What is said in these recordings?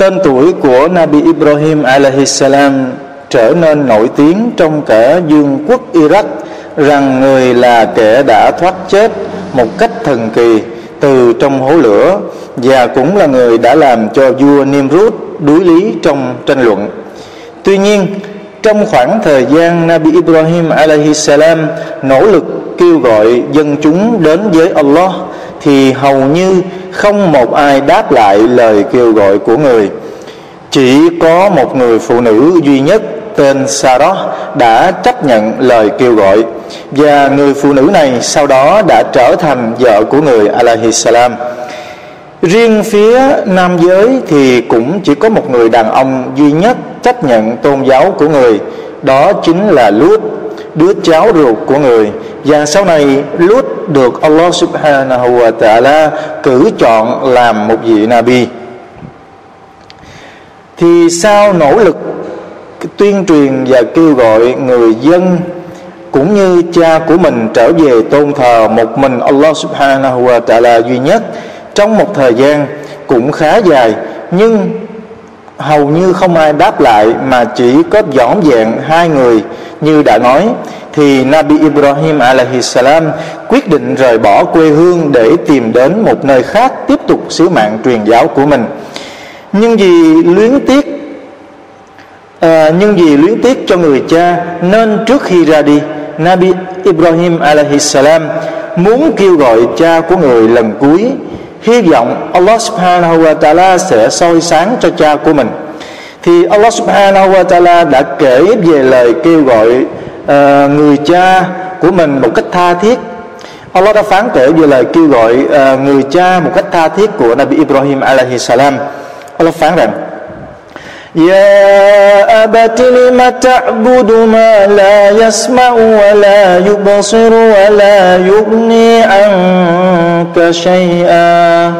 Tên tuổi của Nabi Ibrahim alaihi salam trở nên nổi tiếng trong cả dương quốc Iraq rằng người là kẻ đã thoát chết một cách thần kỳ từ trong hố lửa và cũng là người đã làm cho vua Nimrud đuối lý trong tranh luận. Tuy nhiên, trong khoảng thời gian Nabi Ibrahim alaihi salam nỗ lực kêu gọi dân chúng đến với Allah thì hầu như không một ai đáp lại lời kêu gọi của người. Chỉ có một người phụ nữ duy nhất tên Sarah đã chấp nhận lời kêu gọi, và người phụ nữ này sau đó đã trở thành vợ của người alaihi salam. Riêng phía nam giới thì cũng chỉ có một người đàn ông duy nhất chấp nhận tôn giáo của người, đó chính là Lut đứa cháu ruột của người. Và sau này, Lut được Allah subhanahu wa ta'ala cử chọn làm một vị Nabi. Thì sau nỗ lực tuyên truyền và kêu gọi người dân cũng như cha của mình trở về tôn thờ một mình Allah subhanahu wa ta'ala duy nhất trong một thời gian cũng khá dài, nhưng hầu như không ai đáp lại mà chỉ có dõn dạng hai người như đã nói thì Nabi Ibrahim alaihi salam quyết định rời bỏ quê hương để tìm đến một nơi khác tiếp tục sứ mạng truyền giáo của mình. Nhưng vì luyến tiếc à, nhưng vì luyến tiếc cho người cha nên trước khi ra đi Nabi Ibrahim alaihi salam muốn kêu gọi cha của người lần cuối hy vọng Allah subhanahu wa ta'ala sẽ soi sáng cho cha của mình thì Allah subhanahu wa ta'ala đã kể về lời kêu gọi uh, người cha của mình một cách tha thiết Allah đã phán kể về lời kêu gọi uh, người cha một cách tha thiết của Nabi Ibrahim alaihi salam Allah phán rằng يا أبت لم تعبد ما لا يسمع ولا يبصر ولا يغني عنك شيئا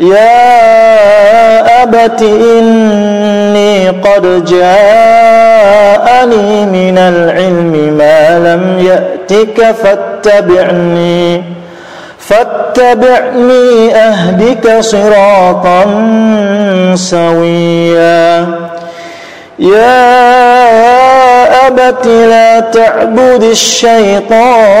يا أبت إني قد جاءني من العلم ما لم يأتك فاتبعني فاتبعني أهدك صراطا سويا. يا أبت لا تعبد الشيطان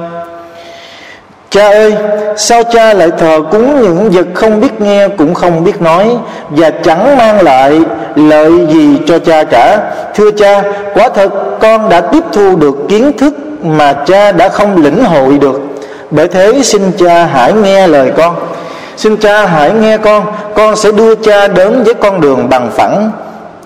Cha ơi, sao cha lại thờ cúng những vật không biết nghe cũng không biết nói và chẳng mang lại lợi gì cho cha cả? Thưa cha, quả thật con đã tiếp thu được kiến thức mà cha đã không lĩnh hội được. Bởi thế xin cha hãy nghe lời con. Xin cha hãy nghe con, con sẽ đưa cha đến với con đường bằng phẳng.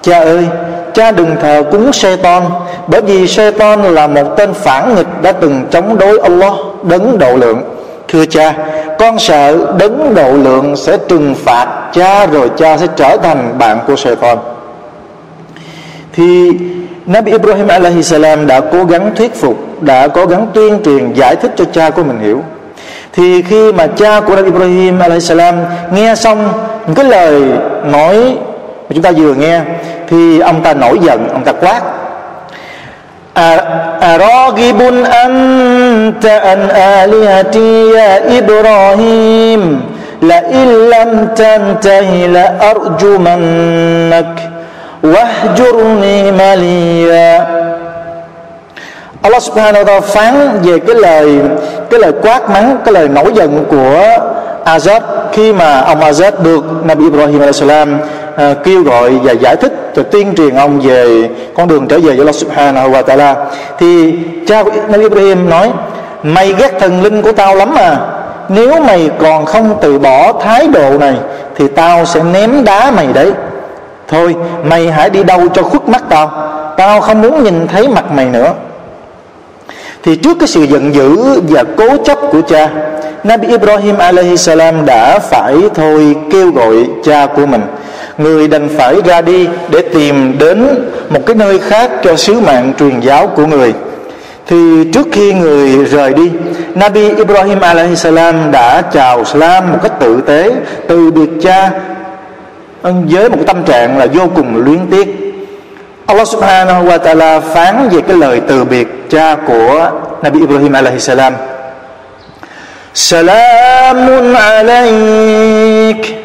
Cha ơi, cha đừng thờ cúng Satan bởi vì Satan là một tên phản nghịch đã từng chống đối Allah đấng độ lượng thưa cha, con sợ đấng độ lượng sẽ trừng phạt cha rồi cha sẽ trở thành bạn của Satan thì Nabi Ibrahim alaihi salam đã cố gắng thuyết phục, đã cố gắng tuyên truyền, giải thích cho cha của mình hiểu. Thì khi mà cha của Nabi Ibrahim alaihi salam nghe xong những cái lời nói mà chúng ta vừa nghe, thì ông ta nổi giận, ông ta quát. أراغب أنت عن آلهتي يا إبراهيم لئن لم تنته لأرجمنك واهجرني مليا Allah subhanahu wa ta'ala phán về cái lời cái lời quát mắng cái lời nổi giận của Azad khi mà ông Azad được Nabi Ibrahim salam uh, kêu gọi và giải thích rồi tuyên truyền ông về con đường trở về với Allah subhanahu wa ta'ala. Thì cha của Nabi Ibrahim nói mày ghét thần linh của tao lắm à nếu mày còn không từ bỏ thái độ này thì tao sẽ ném đá mày đấy. Thôi mày hãy đi đâu cho khuất mắt tao. Tao không muốn nhìn thấy mặt mày nữa. Thì trước cái sự giận dữ và cố chấp của cha Nabi Ibrahim alaihi salam đã phải thôi kêu gọi cha của mình người đành phải ra đi để tìm đến một cái nơi khác cho sứ mạng truyền giáo của người. Thì trước khi người rời đi, Nabi Ibrahim alaihi salam đã chào Salam một cách tự tế, từ biệt cha với một tâm trạng là vô cùng luyến tiếc. Allah subhanahu wa ta'ala phán về cái lời từ biệt cha của Nabi Ibrahim alaihi salam. Salamun alaik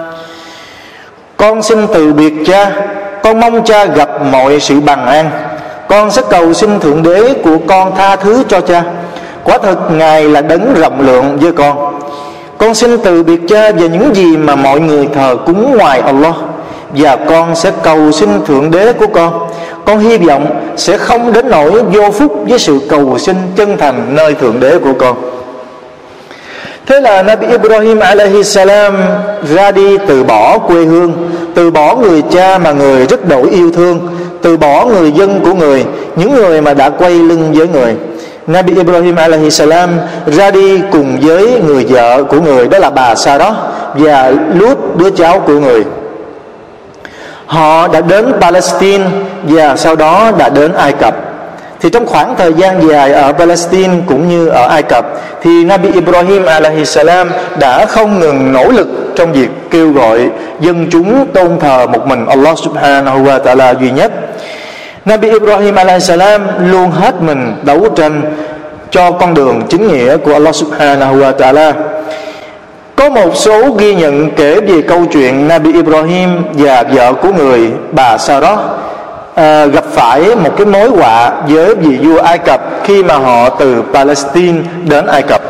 Con xin từ biệt cha. Con mong cha gặp mọi sự bằng an. Con sẽ cầu xin Thượng Đế của con tha thứ cho cha. Quả thật, Ngài là đấng rộng lượng với con. Con xin từ biệt cha về những gì mà mọi người thờ cúng ngoài Allah. Và con sẽ cầu xin Thượng Đế của con. Con hy vọng sẽ không đến nỗi vô phúc với sự cầu xin chân thành nơi Thượng Đế của con. Thế là Nabi Ibrahim alaihi salam ra đi từ bỏ quê hương, từ bỏ người cha mà người rất đổi yêu thương, từ bỏ người dân của người, những người mà đã quay lưng với người. Nabi Ibrahim alaihi salam ra đi cùng với người vợ của người đó là bà Sarah và Lut đứa cháu của người. Họ đã đến Palestine và sau đó đã đến Ai Cập thì trong khoảng thời gian dài ở Palestine cũng như ở Ai Cập, thì Nabi Ibrahim alaihi salam đã không ngừng nỗ lực trong việc kêu gọi dân chúng tôn thờ một mình Allah subhanahu wa ta'ala duy nhất. Nabi Ibrahim alaihi salam luôn hết mình đấu tranh cho con đường chính nghĩa của Allah subhanahu wa ta'ala. Có một số ghi nhận kể về câu chuyện Nabi Ibrahim và vợ của người bà Sarah à, gặp phải một cái mối họa với vị vua Ai Cập khi mà họ từ Palestine đến Ai Cập.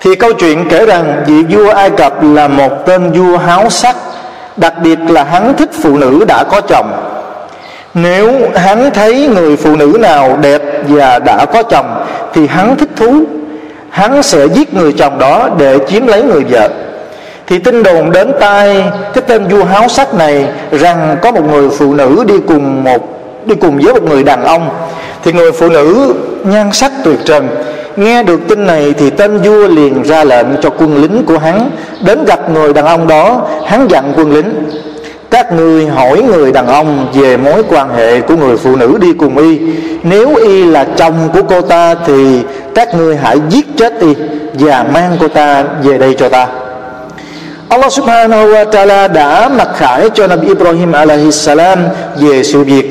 Thì câu chuyện kể rằng vị vua Ai Cập là một tên vua háo sắc đặc biệt là hắn thích phụ nữ đã có chồng. Nếu hắn thấy người phụ nữ nào đẹp và đã có chồng thì hắn thích thú. Hắn sẽ giết người chồng đó để chiếm lấy người vợ thì tin đồn đến tai, cái tên vua háo sắc này rằng có một người phụ nữ đi cùng một, đi cùng với một người đàn ông. Thì người phụ nữ nhan sắc tuyệt trần. Nghe được tin này thì tên vua liền ra lệnh cho quân lính của hắn đến gặp người đàn ông đó. Hắn dặn quân lính, các ngươi hỏi người đàn ông về mối quan hệ của người phụ nữ đi cùng y. Nếu y là chồng của cô ta thì các ngươi hãy giết chết y và mang cô ta về đây cho ta. Allah subhanahu wa ta'ala đã mặc khải cho Nabi Ibrahim alaihi salam về sự việc.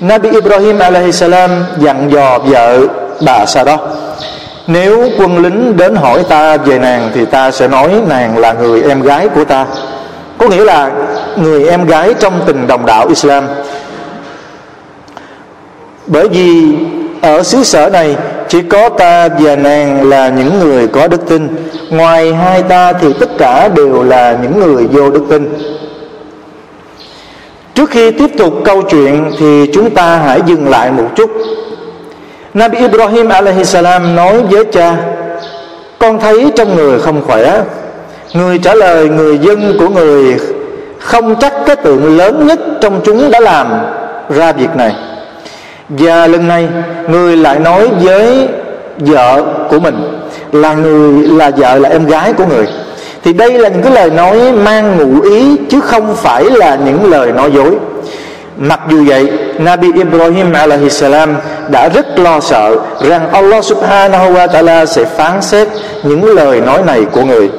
Nabi Ibrahim alaihi salam dặn dò vợ, bà Sarah, nếu quân lính đến hỏi ta về nàng thì ta sẽ nói nàng là người em gái của ta. Có nghĩa là người em gái trong tình đồng đạo Islam. Bởi vì ở xứ sở này chỉ có ta và nàng là những người có đức tin. Ngoài hai ta thì tất cả đều là những người vô đức tin. Trước khi tiếp tục câu chuyện thì chúng ta hãy dừng lại một chút. Nabi Ibrahim alaihi salam nói với cha, Con thấy trong người không khỏe. Người trả lời người dân của người, Không chắc cái tượng lớn nhất trong chúng đã làm ra việc này. Và lần này, người lại nói với vợ của mình Là người, là vợ là em gái của người. Thì đây là những cái lời nói mang ngụ ý, Chứ không phải là những lời nói dối. Mặc dù vậy, Nabi Ibrahim alaihi salam đã rất lo sợ rằng Allah subhanahu wa ta'ala sẽ phán xét những lời nói này của người.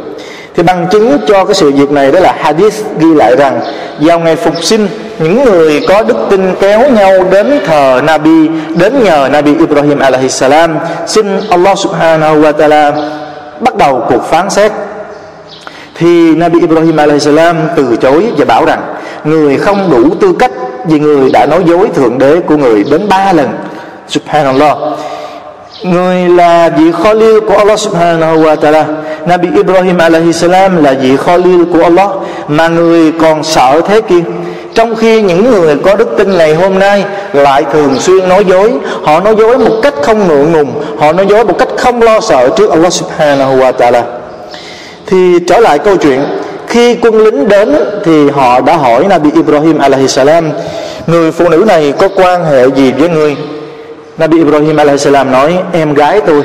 Thì bằng chứng cho cái sự việc này đó là hadith ghi lại rằng, vào ngày phục sinh những người có đức tin kéo nhau đến thờ Nabi, đến nhờ Nabi Ibrahim alaihi salam. Xin Allah subhanahu wa ta'ala bắt đầu cuộc phán xét. Thì Nabi Ibrahim alaihi salam từ chối và bảo rằng, người không đủ tư cách vì người đã nói dối thượng đế của người đến ba lần. Subhanallah. Người là vị Khalil của Allah subhanahu wa ta'ala. Nabi Ibrahim alaihi salam là vị Khalil của Allah, mà người còn sợ thế kia trong khi những người có đức tin ngày hôm nay lại thường xuyên nói dối, họ nói dối một cách không ngượng ngùng, họ nói dối một cách không lo sợ trước Allah subhanahu wa ta'ala. Thì trở lại câu chuyện, khi quân lính đến thì họ đã hỏi Nabi Ibrahim alaihi salam, người phụ nữ này có quan hệ gì với người Nabi Ibrahim alaihi salam nói, em gái tôi.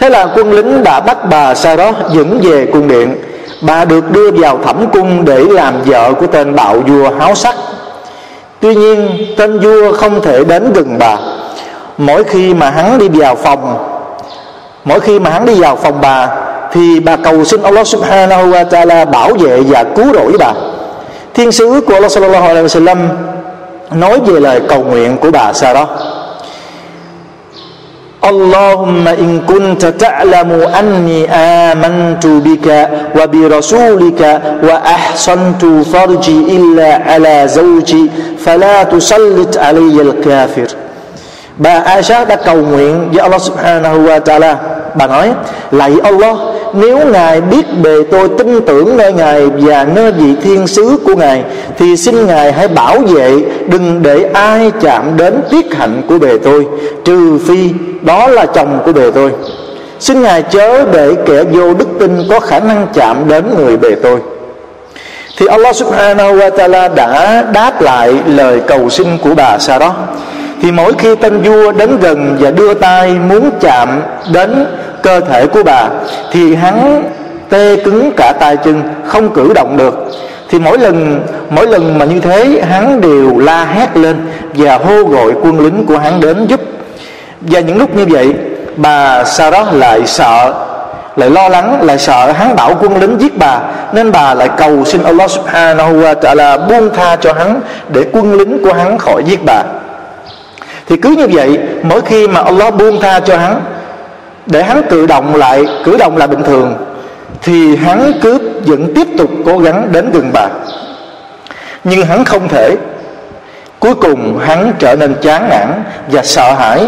Thế là quân lính đã bắt bà Sarah dẫn về cung điện bà được đưa vào thẩm cung để làm vợ của tên bạo vua háo sắc. Tuy nhiên, tên vua không thể đến gần bà. Mỗi khi mà hắn đi vào phòng, mỗi khi mà hắn đi vào phòng bà, thì bà cầu xin Allah subhanahu wa ta'ala bảo vệ và cứu rỗi bà. Thiên sứ của Allah sallallahu alaihi wasallam nói về lời cầu nguyện của bà Sarah اللهم إن كنت تعلم أني آمنت بك وبرسولك وأحصنت فرجي إلا على زوجي فلا تسلط علي الكافر. Bà Aisha đã cầu nguyện với Allah subhanahu wa ta'ala. Bà nói, Lạy Allah, Nếu Ngài biết bề tôi tin tưởng nơi Ngài Và nơi vị thiên sứ của Ngài, Thì xin Ngài hãy bảo vệ, Đừng để ai chạm đến tiết hạnh của bề tôi, Trừ phi đó là chồng của bề tôi. Xin Ngài chớ để kẻ vô đức tin Có khả năng chạm đến người bề tôi. Thì Allah subhanahu wa ta'ala đã đáp lại lời cầu xin của bà Sarah thì mỗi khi tên vua đến gần và đưa tay muốn chạm đến cơ thể của bà, thì hắn tê cứng cả tay chân, không cử động được. Thì mỗi lần mỗi lần mà như thế, hắn đều la hét lên và hô gọi quân lính của hắn đến giúp. Và những lúc như vậy, bà Sarah lại sợ, lại lo lắng, lại sợ hắn bảo quân lính giết bà, nên bà lại cầu xin Allah subhanahu wa ta'ala buông tha cho hắn để quân lính của hắn khỏi giết bà thì cứ như vậy mỗi khi mà Allah buông tha cho hắn để hắn cử động lại cử động lại bình thường thì hắn cứ vẫn tiếp tục cố gắng đến gần bà nhưng hắn không thể. Cuối cùng hắn trở nên chán nản và sợ hãi.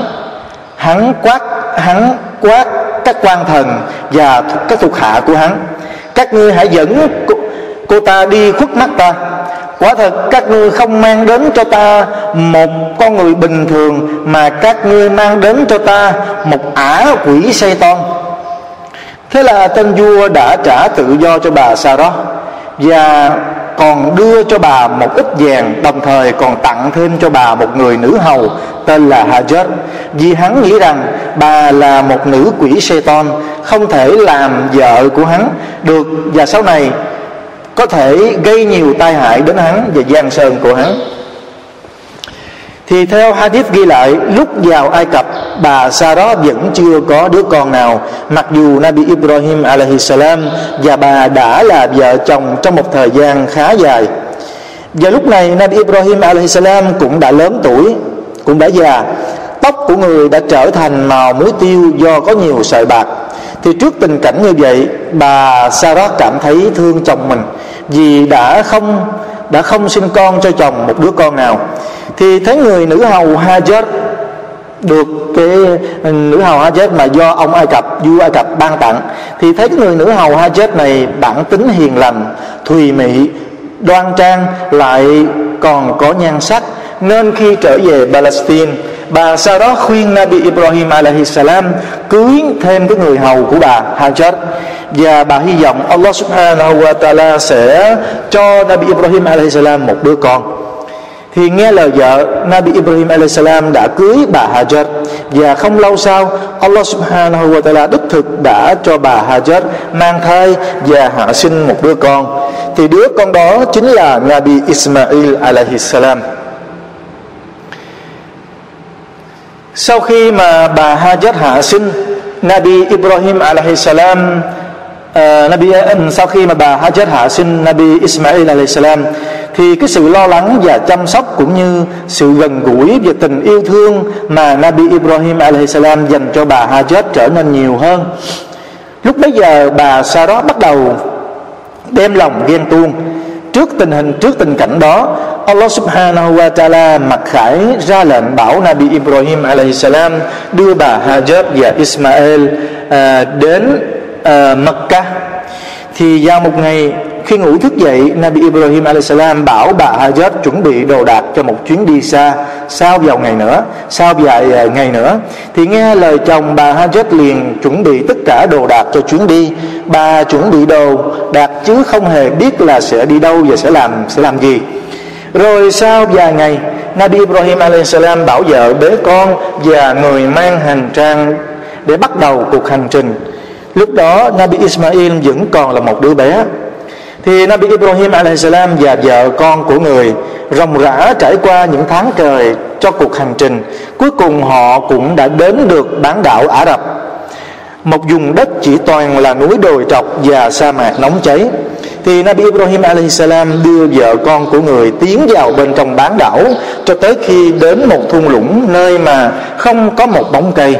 Hắn quát hắn quát các quan thần và các thuộc hạ của hắn. Các ngươi hãy dẫn cô, cô ta đi khuất mắt ta quả thật, các ngươi không mang đến cho ta một con người bình thường, mà các ngươi mang đến cho ta một ả quỷ say ton thế là tên vua đã trả tự do cho bà Sarah, và còn đưa cho bà một ít vàng, đồng thời còn tặng thêm cho bà một người nữ hầu tên là Hajar. Vì hắn nghĩ rằng bà là một nữ quỷ Satan, không thể làm vợ của hắn được. Và sau này có thể gây nhiều tai hại đến hắn và giang sơn của hắn. Thì theo hadith ghi lại, lúc vào Ai Cập, bà Sarah vẫn chưa có đứa con nào, mặc dù Nabi Ibrahim alaihi salam và bà đã là vợ chồng trong một thời gian khá dài. Và lúc này, Nabi Ibrahim alaihi salam cũng đã lớn tuổi, cũng đã già. Tóc của người đã trở thành màu muối tiêu do có nhiều sợi bạc. Thì trước tình cảnh như vậy, bà Sarah cảm thấy thương chồng mình vì đã không đã không sinh con cho chồng một đứa con nào. Thì thấy người nữ hầu Hajar được cái ừ, nữ hầu Hajar mà do ông Ai Cập, vua Ai Cập ban tặng, thì thấy người nữ hầu Hajar này bản tính hiền lành, thùy mị, đoan trang, lại còn có nhan sắc. Nên khi trở về Palestine, bà sau đó khuyên Nabi Ibrahim alaihi salam cưới thêm cái người hầu của bà Hajar và bà hy vọng Allah subhanahu wa ta'ala sẽ cho Nabi Ibrahim alaihi salam một đứa con. Thì nghe lời vợ Nabi Ibrahim AS đã cưới bà Hajar. Và không lâu sau, Allah subhanahu wa ta'ala đích thực đã cho bà Hajar mang thai và hạ sinh một đứa con. Thì đứa con đó chính là Nabi Ismail alayhi salam. Sau khi mà bà Hajar hạ sinh, Nabi Ibrahim alayhi salam uh, Nabi sau khi mà bà Hajar hạ sinh Nabi Ismail alayhi salam thì cái sự lo lắng và chăm sóc cũng như sự gần gũi và tình yêu thương mà Nabi Ibrahim salam dành cho bà Hajar trở nên nhiều hơn. Lúc bấy giờ bà Sarah bắt đầu đem lòng ghen tuông. Trước tình hình trước tình cảnh đó Allah subhanahu wa ta'ala mặc khải ra lệnh bảo Nabi Ibrahim alayhi salam đưa bà Hajar và Ismail à, đến à, Mecca thì vào một ngày khi ngủ thức dậy Nabi Ibrahim a.s. bảo bà Hajar chuẩn bị đồ đạc cho một chuyến đi xa sau vào ngày nữa sau vài ờ, ngày nữa thì nghe lời chồng bà Hajar liền chuẩn bị tất cả đồ đạc cho chuyến đi bà chuẩn bị đồ đạc chứ không hề biết là sẽ đi đâu và sẽ làm sẽ làm gì rồi sau vài ngày Nabi Ibrahim a.s. bảo vợ bế con và người mang hành trang để bắt đầu cuộc hành trình lúc đó Nabi Ismail vẫn còn là một đứa bé. Thì Nabi Ibrahim alaihissalam và vợ con của người ròng rã trải qua những tháng trời cho cuộc hành trình, cuối cùng họ cũng đã đến được bán đảo Ả Rập. Một vùng đất chỉ toàn là núi đồi trọc và sa mạc nóng cháy. Thì Nabi Ibrahim alaihissalam đưa vợ con của người tiến vào bên trong bán đảo cho tới khi đến một thung lũng nơi mà không có một bóng cây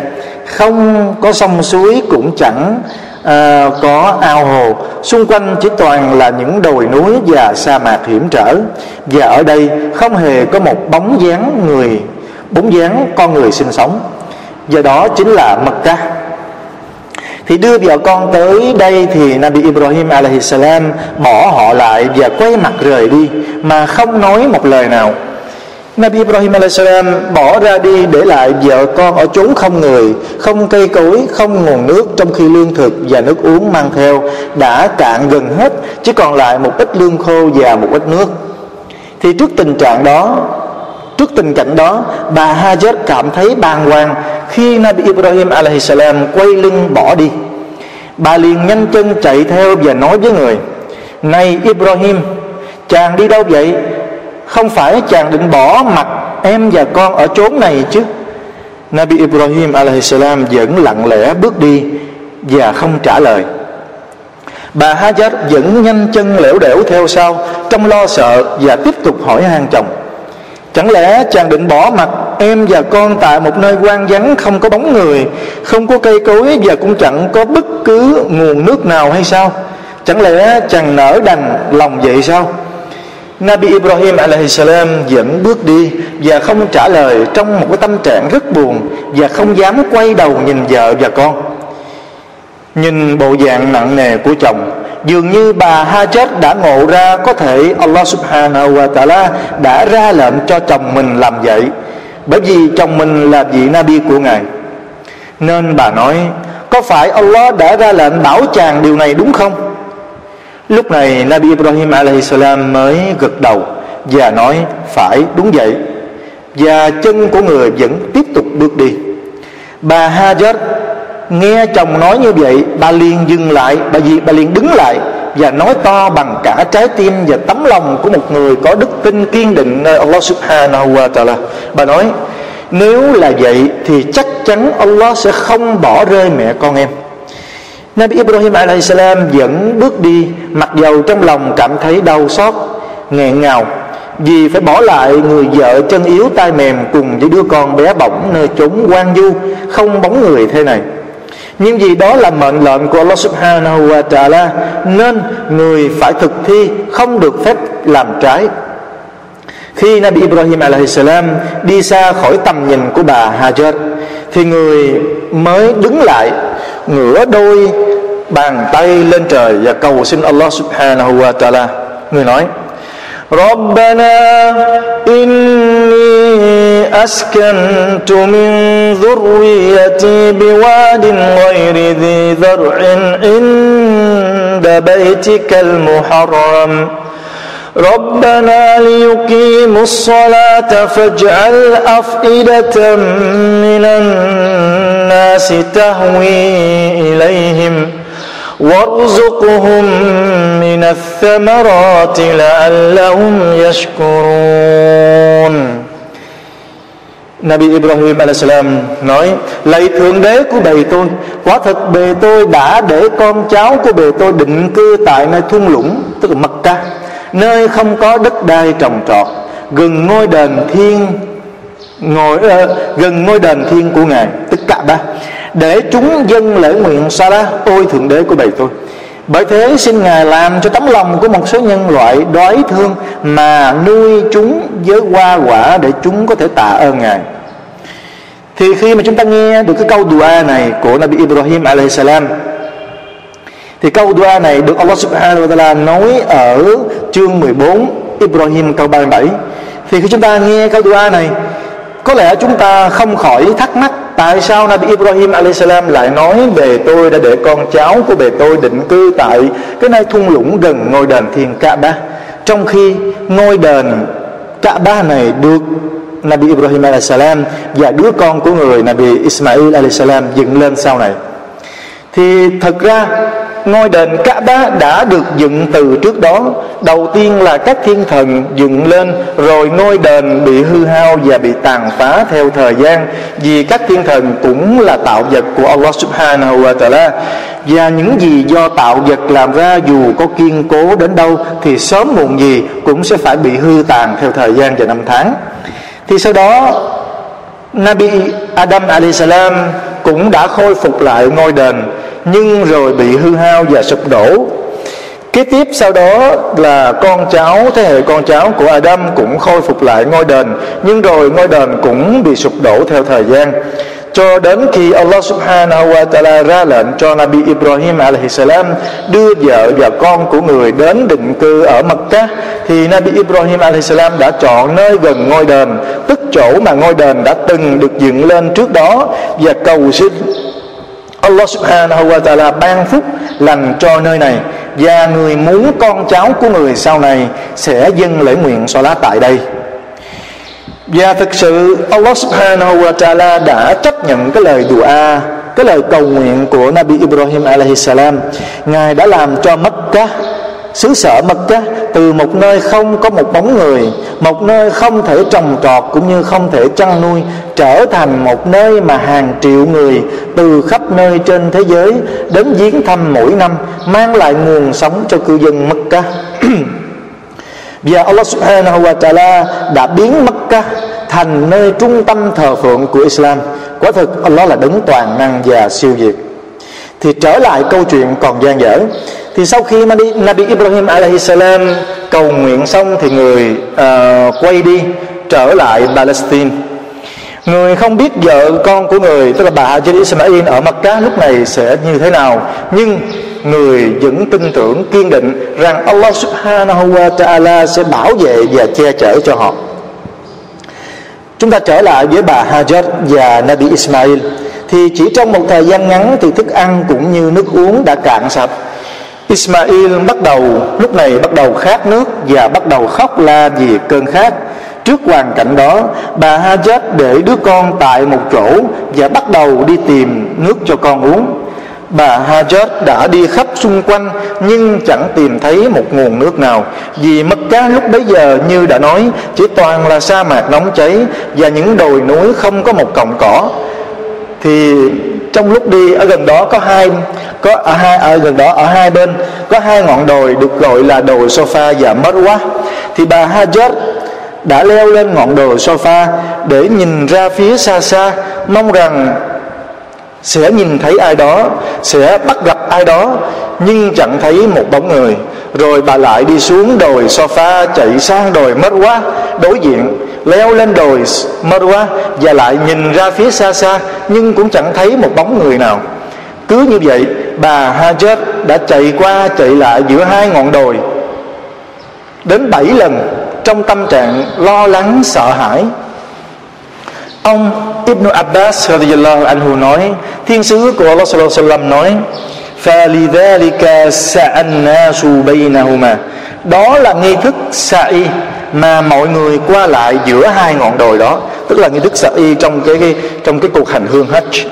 không có sông suối cũng chẳng à, có ao hồ. Xung quanh chỉ toàn là những đồi núi và sa mạc hiểm trở. Và ở đây không hề có một bóng dáng người bóng dáng con người sinh sống. Và đó chính là Mecca. Thì đưa vợ con tới đây thì Nabi Ibrahim alaihissalam bỏ họ lại và quay mặt rời đi mà không nói một lời nào. Nabi Ibrahim AS bỏ ra đi để lại vợ con ở chốn không người, không cây cối, không nguồn nước trong khi lương thực và nước uống mang theo đã cạn gần hết, chỉ còn lại một ít lương khô và một ít nước. Thì trước tình trạng đó, trước tình cảnh đó, bà Hajar cảm thấy bàng hoàng khi Nabi Ibrahim AS quay lưng bỏ đi. Bà liền nhanh chân chạy theo và nói với người: "Này Ibrahim, chàng đi đâu vậy?" Không phải chàng định bỏ mặt em và con ở chốn này chứ. Nabi Ibrahim alaihissalam vẫn lặng lẽ bước đi và không trả lời. Bà Hajar vẫn nhanh chân lẻo đẻo theo sau, Trong lo sợ và tiếp tục hỏi han chồng. Chẳng lẽ chàng định bỏ mặt em và con tại một nơi quan vắng không có bóng người, Không có cây cối và cũng chẳng có bất cứ nguồn nước nào hay sao? Chẳng lẽ chàng nở đành lòng vậy sao? Nabi Ibrahim alaihissalam vẫn bước đi và không trả lời trong một cái tâm trạng rất buồn và không dám quay đầu nhìn vợ và con. Nhìn bộ dạng nặng nề của chồng, dường như bà Hajar đã ngộ ra có thể Allah subhanahu wa ta'ala đã ra lệnh cho chồng mình làm vậy bởi vì chồng mình là vị Nabi của Ngài. Nên bà nói, có phải Allah đã ra lệnh bảo chàng điều này đúng không? Lúc này Nabi Ibrahim alaihissalam mới gật đầu và nói, phải, đúng vậy. Và chân của người vẫn tiếp tục bước đi. Bà Hajar nghe chồng nói như vậy, bà liền dừng lại, bà gì bà liền đứng lại và nói to bằng cả trái tim và tấm lòng của một người có đức tin kiên định nơi Allah subhanahu wa ta'ala. Bà nói, nếu là vậy thì chắc chắn Allah sẽ không bỏ rơi mẹ con em. Nabi Ibrahim AS vẫn bước đi, Mặc dầu trong lòng cảm thấy đau xót, nghẹn ngào, Vì phải bỏ lại người vợ chân yếu tay mềm Cùng với đứa con bé bỏng nơi chốn quan du, Không bóng người thế này nhưng vì đó là mệnh lệnh của Allah subhanahu wa ta'ala, Nên người phải thực thi, Không được phép làm trái Khi Nabi Ibrahim a.s. đi xa khỏi tầm nhìn của bà Hajar Thì người mới đứng lại ngửa đôi bàn tay lên trời và cầu xin Allah subhanahu wa ta'ala người nói ربنا إني أسكنت من ذريتي بواد غير ذي ذرع عند بيتك المحرم ربنا ليقيموا الصلاة فاجعل أفئدة من الناس تهوي إليهم وارزقهم من الثمرات لعلهم يشكرون Nabi Ibrahim a.s. nói Lạy Thượng Đế của bề tôi Quả thật bề tôi đã để con cháu của bề tôi định cư tại nơi thung lũng Tức là Mecca Nơi không có đất đai trồng trọt Gần ngôi đền thiên ngồi uh, gần ngôi đền thiên của ngài. Tức cả ba. Để chúng dân lễ nguyện sa ôi thượng đế của bầy tôi. Bởi thế xin ngài làm cho tấm lòng của một số nhân loại đói thương mà nuôi chúng với hoa quả để chúng có thể tạ ơn ngài. Thì khi mà chúng ta nghe được cái câu dua này của Nabi Ibrahim alaihissalam thì câu dua này được Allah subhanahu wa ta'ala nói ở chương 14 Ibrahim câu 37 thì khi chúng ta nghe câu dua này, có lẽ chúng ta không khỏi thắc mắc tại sao Nabi Ibrahim alaihissalam lại nói về tôi đã để con cháu của bề tôi định cư tại cái nơi thung lũng gần ngôi đền thiên Kaaba trong khi ngôi đền Kaaba này được Nabi Ibrahim alaihissalam và đứa con của người Nabi Ismail alaihissalam dựng lên sau này. Thì thật ra ngôi đền Kaaba đã được dựng từ trước đó. Đầu tiên là các thiên thần dựng lên, rồi ngôi đền bị hư hao và bị tàn phá theo thời gian. Vì các thiên thần cũng là tạo vật của Allah subhanahu wa ta'ala. Và những gì do tạo vật làm ra, dù có kiên cố đến đâu, thì sớm muộn gì cũng sẽ phải bị hư tàn theo thời gian và năm tháng. Thì sau đó, Nabi Adam salam cũng đã khôi phục lại ngôi đền nhưng rồi bị hư hao và sụp đổ. Kế tiếp sau đó là con cháu, thế hệ con cháu của Adam cũng khôi phục lại ngôi đền. Nhưng rồi ngôi đền cũng bị sụp đổ theo thời gian. Cho đến khi Allah subhanahu wa ta'ala ra lệnh cho Nabi Ibrahim alaihissalam đưa vợ và con của người đến định cư ở Mecca, thì Nabi Ibrahim alaihissalam đã chọn nơi gần ngôi đền, tức chỗ mà ngôi đền đã từng được dựng lên trước đó và cầu xin Allah subhanahu wa ta'ala ban phúc lành cho nơi này, và người muốn con cháu của người sau này sẽ dâng lễ nguyện lá tại đây. Và thực sự, Allah subhanahu wa ta'ala đã chấp nhận cái lời dua, cái lời cầu nguyện của Nabi Ibrahim alaihi salam. Ngài đã làm cho Mecca xứ sở Mecca từ một nơi không có một bóng người, một nơi không thể trồng trọt cũng như không thể chăn nuôi, trở thành một nơi mà hàng triệu người từ khắp nơi trên thế giới đến viếng thăm mỗi năm, mang lại nguồn sống cho cư dân Mecca và Allah subhanahu wa ta'ala đã biến Mecca thành nơi trung tâm thờ phượng của Islam. Quả thực, Allah là đấng toàn năng và siêu việt. Thì trở lại câu chuyện còn gian dở thì sau khi mà đi, Nabi Ibrahim salam cầu nguyện xong thì người uh, quay đi trở lại Palestine. Người không biết vợ con của người Tức là bà Hajar Ismail ở Makkah lúc này sẽ như thế nào. Nhưng người vẫn tin tưởng kiên định Rằng Allah subhanahu wa ta'ala sẽ bảo vệ và che chở cho họ. Chúng ta trở lại với bà Hajar và Nabi Ismail. Thì chỉ trong một thời gian ngắn Thì thức ăn cũng như nước uống đã cạn sạch. Ismail bắt đầu lúc này bắt đầu khát nước và bắt đầu khóc la vì cơn khát. Trước hoàn cảnh đó, bà Hajat để đứa con tại một chỗ và bắt đầu đi tìm nước cho con uống. Bà Hajat đã đi khắp xung quanh nhưng chẳng tìm thấy một nguồn nước nào Vì Mecca lúc bấy giờ như đã nói Chỉ toàn là sa mạc nóng cháy Và những đồi núi không có một cọng cỏ Thì trong lúc đi ở gần đó có hai, có ở hai, ở gần đó ở hai bên, có hai ngọn đồi được gọi là đồi sofa và Marwa thì bà Hajar đã leo lên ngọn đồi sofa để nhìn ra phía xa xa, mong rằng sẽ nhìn thấy ai đó, sẽ bắt gặp ai đó, nhưng chẳng thấy một bóng người. Rồi bà lại đi xuống đồi sofa, chạy sang đồi mất quá đối diện leo lên đồi Marwa và lại nhìn ra phía xa xa nhưng cũng chẳng thấy một bóng người nào cứ như vậy bà Hajar đã chạy qua chạy lại giữa hai ngọn đồi đến bảy lần trong tâm trạng lo lắng sợ hãi ông Ibn Abbas radiyallahu anhu nói thiên sứ của Allah sallallahu alaihi wasallam nói فَلِذَلِكَ سَأَنَّاسُ بَيْنَهُمَا đó là nghi thức sa'i mà mọi người qua lại giữa hai ngọn đồi đó tức là như đức sở y trong cái, cái trong cái cuộc hành hương hajj.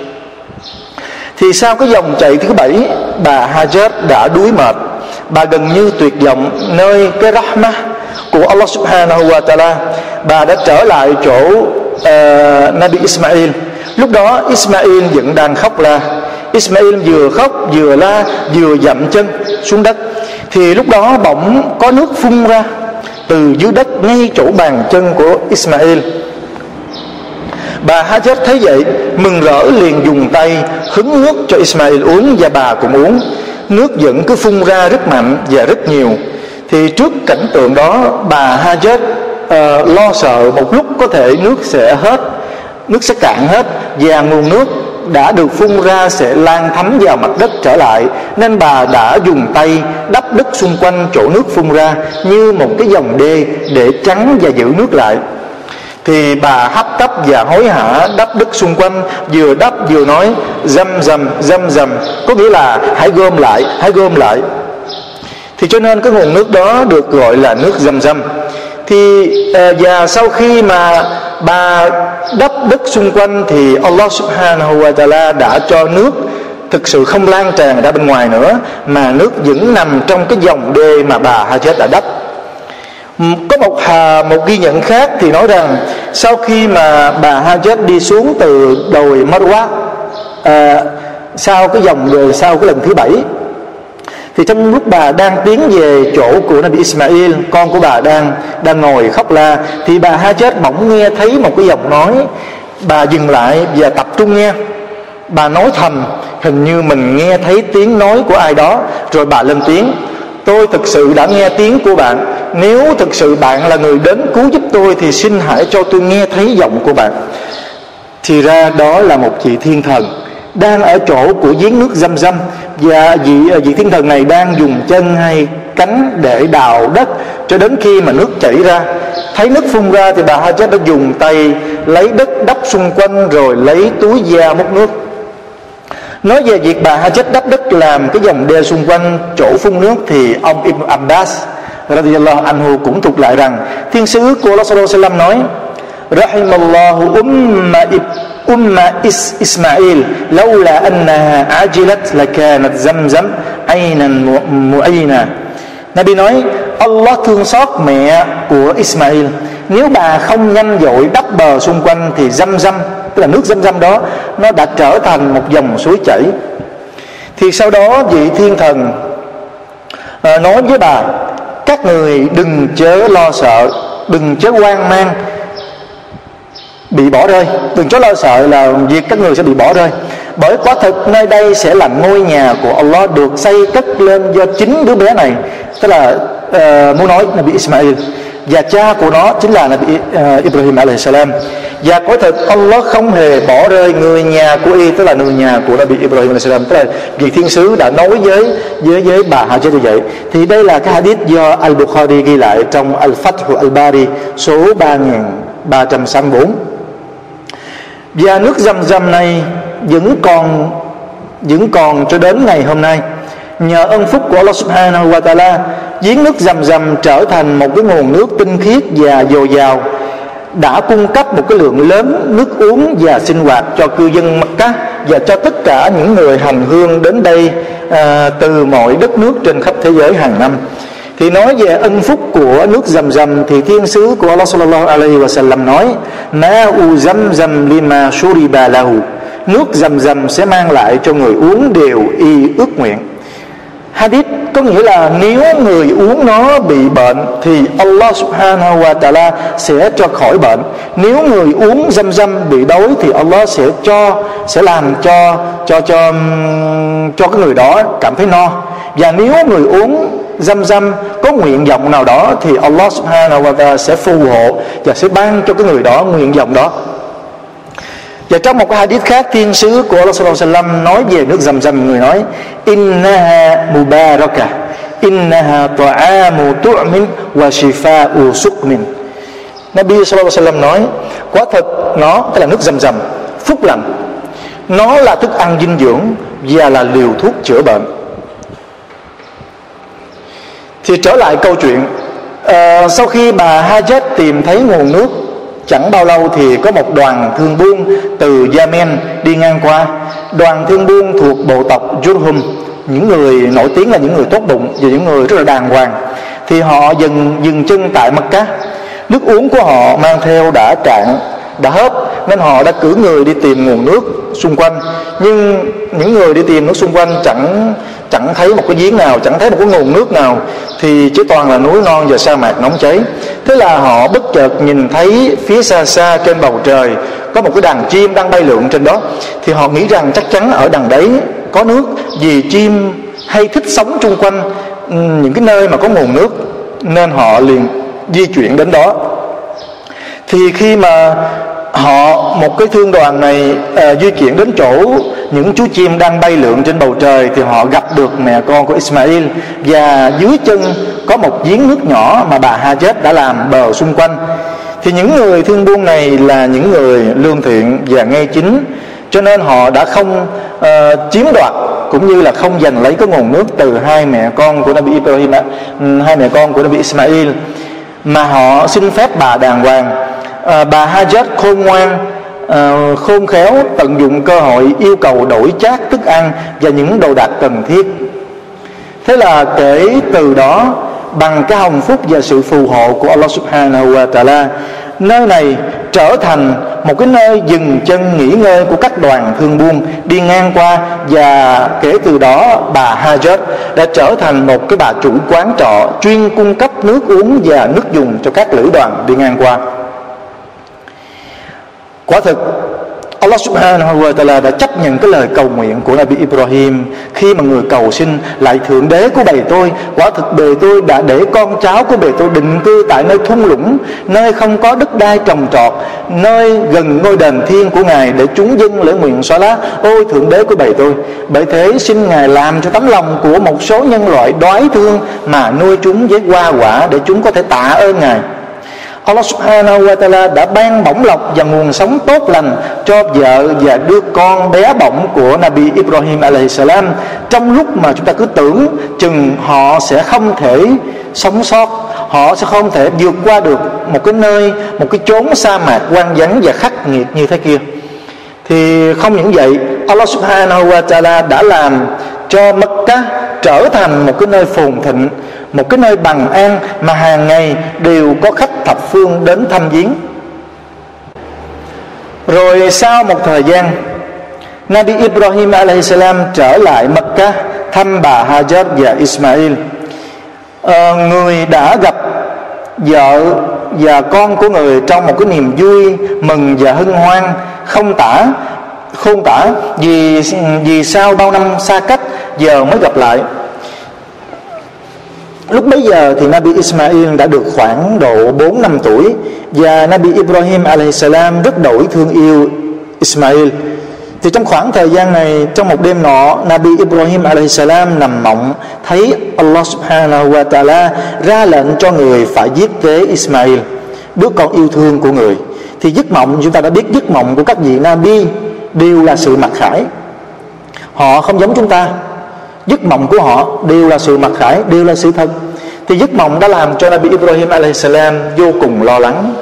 Thì sau cái dòng chạy thứ bảy bà Hajar đã đuối mệt. Bà gần như tuyệt vọng nơi cái rahmah của Allah subhanahu wa ta'ala. Bà đã trở lại chỗ uh, Nabi Ismail. Lúc đó Ismail vẫn đang khóc la. Ismail vừa khóc vừa la vừa dậm chân xuống đất. Thì lúc đó bỗng có nước phun ra từ dưới đất ngay chỗ bàn chân của Ismail. Bà Hajar thấy vậy Mừng rỡ liền dùng tay hứng nước cho Ismail uống Và bà cũng uống. Nước vẫn cứ phun ra rất mạnh và rất nhiều. Thì trước cảnh tượng đó bà Hajar uh, lo sợ một lúc có thể nước sẽ hết nước sẽ cạn hết và nguồn nước đã được phun ra sẽ lan thấm vào mặt đất trở lại, nên bà đã dùng tay đắp đất xung quanh chỗ nước phun ra như một cái dòng đê để trắng và giữ nước lại. Thì bà hấp tấp và hối hả đắp đất xung quanh, vừa đắp vừa nói, dâm dầm dâm dầm có nghĩa là hãy gom lại, hãy gom lại. Thì cho nên cái nguồn nước đó được gọi là nước dầm dầm thì ờ, và sau khi mà bà đắp đất xung quanh thì Allah subhanahu wa ta'ala đã cho nước thực sự không lan tràn ra bên ngoài nữa mà nước vẫn nằm trong cái dòng đê mà bà Hajjat đã đắp. Có một hà một ghi nhận khác thì nói rằng sau khi mà bà Hajjat đi xuống từ đồi Marwa à, sau cái dòng đồi sau cái lần thứ bảy thì trong lúc bà đang tiến về chỗ của Nabi Ismail, con của bà đang đang ngồi khóc la, thì bà ha chết bỗng nghe thấy một cái giọng nói. Bà dừng lại và tập trung nghe. Bà nói thầm, hình như mình nghe thấy tiếng nói của ai đó, rồi bà lên tiếng. Tôi thực sự đã nghe tiếng của bạn. Nếu thực sự bạn là người đến cứu giúp tôi thì xin hãy cho tôi nghe thấy giọng của bạn. Thì ra đó là một vị thiên thần đang ở chỗ của giếng nước dâm dâm và vị à, vị thiên thần này đang dùng chân hay cánh để đào đất cho đến khi mà nước chảy ra. Thấy nước phun ra thì bà Hajat đã dùng tay lấy đất đắp xung quanh rồi lấy túi da múc nước. Nói về việc bà Hajat đắp đất làm cái dòng đê xung quanh chỗ phun nước thì ông Ibn Abbas radiyallahu anhu cũng thuộc lại rằng, thiên sứ của Allah nói rahimallahu umma umma is, Ismail laula annaha ajilat lakanat zamzam aynan mu'ayna Nabi nói Allah thương xót mẹ của Ismail. Nếu bà không nhanh dội đắp bờ xung quanh thì dâm dâm tức là nước dâm dâm đó nó đã trở thành một dòng suối chảy. Thì sau đó vị thiên thần ờ, nói với bà các người đừng chớ lo sợ đừng chớ quan mang bị bỏ rơi. Đừng cho lo sợ là việc các người sẽ bị bỏ rơi. Bởi quả thực nơi đây sẽ là ngôi nhà của Allah được xây cất lên do chính đứa bé này. Tức là uh, muốn nói là bị Ismail. Và cha của nó chính là Nabi uh, Ibrahim alaihissalam và quả thực Allah không hề bỏ rơi người nhà của y tức là người nhà của Nabi Ibrahim alaihissalam tức là vị thiên sứ đã nói với với với bà Hajjah như vậy. Thì đây là cái hadith do Al Bukhari ghi lại trong Al Fath Al Bari số 3364 và nước dầm dầm này vẫn còn vẫn còn cho đến ngày hôm nay. Nhờ ân phúc của Allah Subhanahu wa Taala giếng nước dầm dầm trở thành một cái nguồn nước tinh khiết và dồi dào đã cung cấp một cái lượng lớn nước uống và sinh hoạt cho cư dân Mecca và cho tất cả những người hành hương đến đây à, từ mọi đất nước trên khắp thế giới hàng năm thì nói về ân phúc của nước dầm dầm thì thiên sứ của Allah sallallahu alaihi wasallam nói, ma u dầm dầm lima shuriba lahu. Nước dầm dầm sẽ mang lại cho người uống đều y ước nguyện. Hadith có nghĩa là nếu người uống nó bị bệnh, thì Allah subhanahu wa ta'ala sẽ cho khỏi bệnh. Nếu người uống dâm dâm bị đói, thì Allah sẽ cho, sẽ làm cho cho cho cho cái người đó cảm thấy no. Và nếu người uống dâm dâm có nguyện vọng nào đó thì Allah subhanahu wa ta'ala sẽ phù hộ và sẽ ban cho cái người đó nguyện vọng đó. Và trong một cái hadith khác, thiên sứ của Allah sallallahu alaihi wasallam nói về nước dầm dầm người nói, innaha mubaraka, innaha ta'amu tu'min wa shifa'u suqmin Nabi sallallahu alaihi wasallam nói, quả thật, nó tức là nước dầm dầm phúc lành. Nó là thức ăn dinh dưỡng và là liều thuốc chữa bệnh thì trở lại câu chuyện. À, sau khi bà Hajat tìm thấy nguồn nước chẳng bao lâu thì có một đoàn thương buôn từ Yemen đi ngang qua. Đoàn thương buôn thuộc bộ tộc Jurhum những người nổi tiếng là những người tốt bụng và những người rất là đàng hoàng. Thì họ dừng dừng chân tại Mecca. Nước uống của họ mang theo đã cạn đã hết nên họ đã cử người đi tìm nguồn nước xung quanh. Nhưng những người đi tìm nước xung quanh chẳng chẳng thấy một cái giếng nào, chẳng thấy một cái nguồn nước nào, thì chỉ toàn là núi non và sa mạc nóng cháy. Thế là họ bất chợt nhìn thấy phía xa xa trên bầu trời có một cái đàn chim đang bay lượn trên đó. Thì họ nghĩ rằng chắc chắn ở đằng đấy có nước, vì chim hay thích sống chung quanh những cái nơi mà có nguồn nước, nên họ liền di chuyển đến đó. Thì khi mà họ một cái thương đoàn này uh, di chuyển đến chỗ những chú chim đang bay lượn trên bầu trời thì họ gặp được mẹ con của Ismail. Và dưới chân có một giếng nước nhỏ mà bà Hajet đã làm bờ xung quanh. Thì những người thương buôn này là những người lương thiện và ngay chính. Cho nên họ đã không uh, chiếm đoạt cũng như là không giành lấy cái nguồn nước từ hai mẹ con của Nabi Ibrahim uh, hai mẹ con của Nabi Ismail. Mà họ xin phép bà đàng hoàng à, bà Hajat khôn ngoan à, khôn khéo tận dụng cơ hội yêu cầu đổi chát thức ăn và những đồ đạc cần thiết. Thế là kể từ đó bằng cái hồng phúc và sự phù hộ của Allah Subhanahu wa Taala nơi này trở thành một cái nơi dừng chân nghỉ ngơi của các đoàn thương buôn đi ngang qua và kể từ đó bà Hajat đã trở thành một cái bà chủ quán trọ chuyên cung cấp nước uống và nước dùng cho các lữ đoàn đi ngang qua quả thực, Allah subhanahu wa ta'ala đã chấp nhận cái lời cầu nguyện của Nabi Ibrahim. Khi mà người cầu xin lại thượng đế của bầy tôi, quả thực bề tôi đã để con cháu của bề tôi định cư tại nơi thung lũng, nơi không có đất đai trồng trọt, nơi gần ngôi đền thiên của ngài để chúng dân lễ nguyện xóa lá ôi thượng đế của bầy tôi, bởi thế xin ngài làm cho tấm lòng của một số nhân loại đói thương mà nuôi chúng với hoa quả để chúng có thể tạ ơn ngài. Allah subhanahu wa ta'ala đã ban bổng lộc và nguồn sống tốt lành cho vợ và đứa con bé bỏng của Nabi Ibrahim alayhi salam. Trong lúc mà chúng ta cứ tưởng chừng họ sẽ không thể sống sót, họ sẽ không thể vượt qua được một cái nơi, một cái chốn sa mạc quan vắng và khắc nghiệt như thế kia. Thì không những vậy, Allah subhanahu wa ta'ala đã làm cho Mecca trở thành một cái nơi phồn thịnh một cái nơi bằng an mà hàng ngày đều có khách thập phương đến thăm viếng. Rồi sau một thời gian Nabi Ibrahim alaihissalam trở lại Mecca thăm bà Hajar và Ismail. À, người đã gặp vợ và con của người trong một cái niềm vui mừng và hân hoan không tả không tả vì vì sau bao năm xa cách giờ mới gặp lại. Lúc bấy giờ thì Nabi Ismail đã được khoảng độ 4 năm tuổi Và Nabi Ibrahim alaihissalam rất đổi thương yêu Ismail. Thì trong khoảng thời gian này, Trong một đêm nọ, Nabi Ibrahim alaihissalam nằm mộng, Thấy Allah subhanahu wa ta'ala Ra lệnh cho người phải giết tế Ismail, Đứa con yêu thương của người. Thì giấc mộng, chúng ta đã biết giấc mộng của các vị Nabi Đều là sự mặc khải. Họ không giống chúng ta giấc mộng của họ đều là sự mặc khải, đều là sự thật. Thì giấc mộng đã làm cho Nabi Ibrahim alaihissalam vô cùng lo lắng,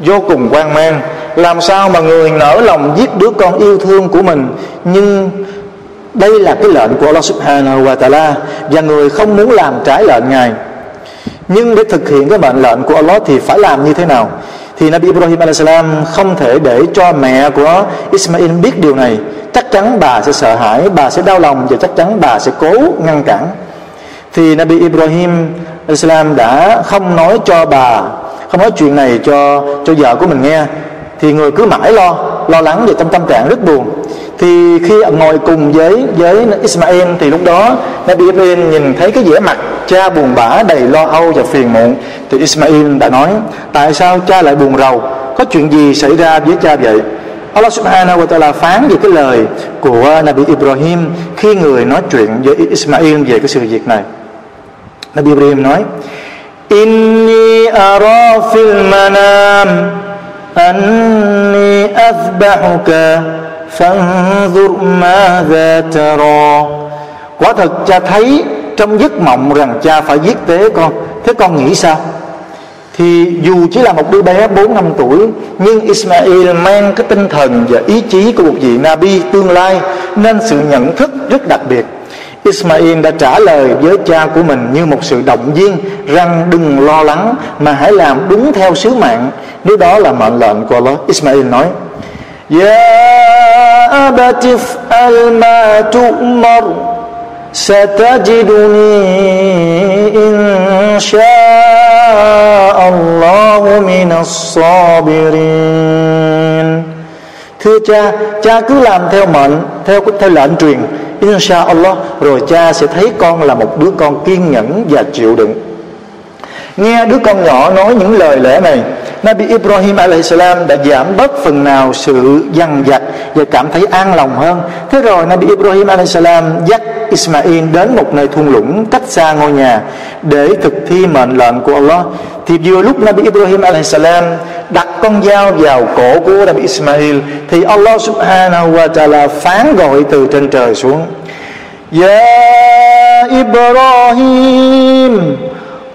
vô cùng quan mang. Làm sao mà người nở lòng giết đứa con yêu thương của mình? Nhưng đây là cái lệnh của Allah subhanahu wa ta'ala và người không muốn làm trái lệnh ngài. Nhưng để thực hiện cái mệnh lệnh của Allah thì phải làm như thế nào? Thì Nabi Ibrahim alaihissalam không thể để cho mẹ của Ismail biết điều này chắc chắn bà sẽ sợ hãi, bà sẽ đau lòng và chắc chắn bà sẽ cố ngăn cản. Thì Nabi Ibrahim Islam đã không nói cho bà, không nói chuyện này cho cho vợ của mình nghe. Thì người cứ mãi lo lo lắng và trong tâm trạng rất buồn. Thì khi ngồi cùng với với Ismail thì lúc đó Nabi Ibrahim nhìn thấy cái vẻ mặt cha buồn bã, đầy lo âu và phiền muộn. Thì Ismail đã nói, tại sao cha lại buồn rầu? Có chuyện gì xảy ra với cha vậy? Allah subhanahu wa ta'ala phán về cái lời của Nabi Ibrahim khi người nói chuyện với Ismail về cái sự việc này. Nabi Ibrahim nói, Inni ara fil manam, anni azbahuka, fanzur maza tara. Quả thật cha thấy trong giấc mộng rằng cha phải giết tế con. Thế con nghĩ sao? thì dù chỉ là một đứa bé 4 năm tuổi nhưng Ismail mang cái tinh thần và ý chí của một vị Nabi tương lai nên sự nhận thức rất đặc biệt Ismail đã trả lời với cha của mình như một sự động viên rằng đừng lo lắng mà hãy làm đúng theo sứ mạng nếu đó là mệnh lệnh của Allah Ismail nói Ya abatif al ma tu'mar ستجدني إن شاء الله من الصابرين Thưa cha, cha cứ làm theo mệnh, theo theo lệnh truyền insha Allah rồi cha sẽ thấy con là một đứa con kiên nhẫn và chịu đựng nghe đứa con nhỏ nói những lời lẽ này, Nabi Ibrahim alaihissalam đã giảm bớt phần nào sự dằn vặt và cảm thấy an lòng hơn. Thế rồi Nabi Ibrahim alaihissalam dắt Ismail đến một nơi thung lũng cách xa ngôi nhà để thực thi mệnh lệnh của Allah. Thì vừa lúc Nabi Ibrahim alaihissalam đặt con dao vào cổ của Nabi Ismail, thì Allah subhanahu wa ta'ala phán gọi từ trên trời xuống. Ya Ibrahim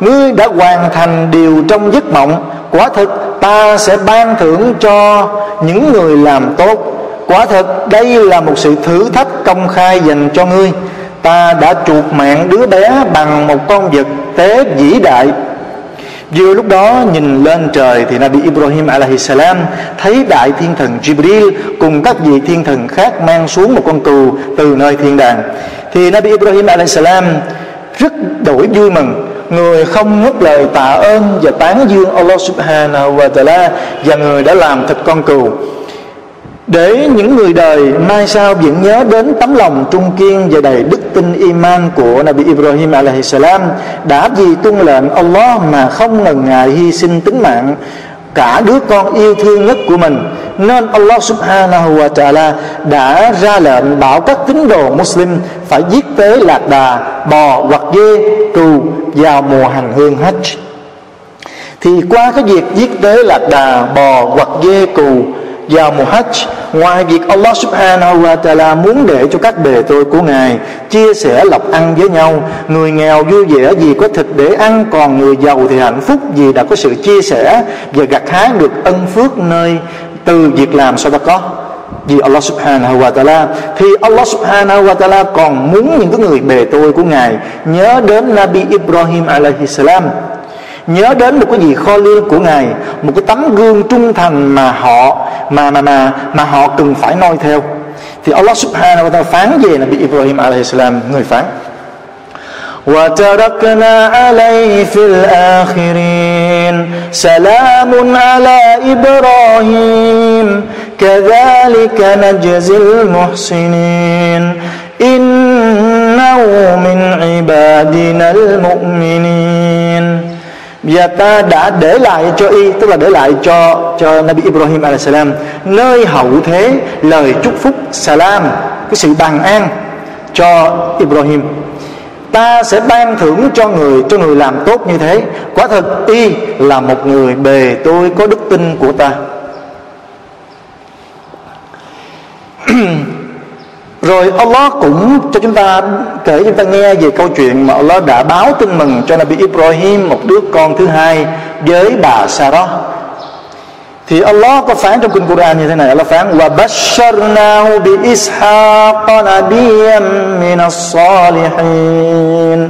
Ngươi đã hoàn thành điều trong giấc mộng. Quả thực ta sẽ ban thưởng cho những người làm tốt. Quả thực đây là một sự thử thách công khai dành cho ngươi. Ta đã chuột mạng đứa bé bằng một con vật tế vĩ đại. Vừa lúc đó, nhìn lên trời thì Nabi Ibrahim alaihissalam thấy đại thiên thần Jibril cùng các vị thiên thần khác mang xuống một con cừu từ nơi thiên đàng. Thì Nabi Ibrahim alaihissalam rất đổi vui mừng người không ngất lời tạ ơn và tán dương Allah subhanahu wa ta'ala và người đã làm thịt con cừu. Để những người đời mai sau vẫn nhớ đến tấm lòng trung kiên và đầy đức tin iman của Nabi Ibrahim alaihi salam, đã vì tuân lệnh Allah mà không ngần ngại hy sinh tính mạng cả đứa con yêu thương nhất của mình. Nên Allah subhanahu wa ta'ala đã ra lệnh bảo các tín đồ Muslim phải giết tế lạc đà, bò hoặc dê cừu vào mùa hành hương Hajj. Thì qua cái việc giết tế lạc đà, bò hoặc dê cừu vào mùa Hajj, ngoài việc Allah subhanahu wa ta'ala muốn để cho các bề tôi của Ngài chia sẻ lộc ăn với nhau, người nghèo vui vẻ vì có thịt để ăn, còn người giàu thì hạnh phúc vì đã có sự chia sẻ và gặt hái được ân phước nơi từ việc làm sao ta có vì Allah subhanahu wa ta'ala, thì Allah subhanahu wa ta'ala còn muốn những cái người bề tôi của Ngài nhớ đến Nabi Ibrahim alaihi salam nhớ đến một cái gì kho lương của ngài một cái tấm gương trung thành mà họ mà mà mà mà họ cần phải noi theo thì Allah subhanahu wa ta'ala phán về Nabi Ibrahim alaihi salam người phán وتركنا عليه في الآخرين سلام على إبراهيم كذلك نجزي المحسنين إنه من عبادنا المؤمنين và ta đã để lại cho y, tức là để lại cho cho Nabi Ibrahim alaihissalam nơi hậu thế, lời chúc phúc, salam, cái sự bằng an cho Ibrahim. Ta sẽ ban thưởng cho người cho người làm tốt như thế. Quả thật, y là một người bề tôi có đức tin của ta. Rồi Allah cũng cho chúng ta kể chúng ta nghe về câu chuyện mà Allah đã báo tin mừng cho Nabi Ibrahim một đứa con thứ hai với bà Sarah. Thì Allah có phán trong kinh Quran như thế này, Allah phán wa basharnahu bi ishaq nabiyyan min as-salihin.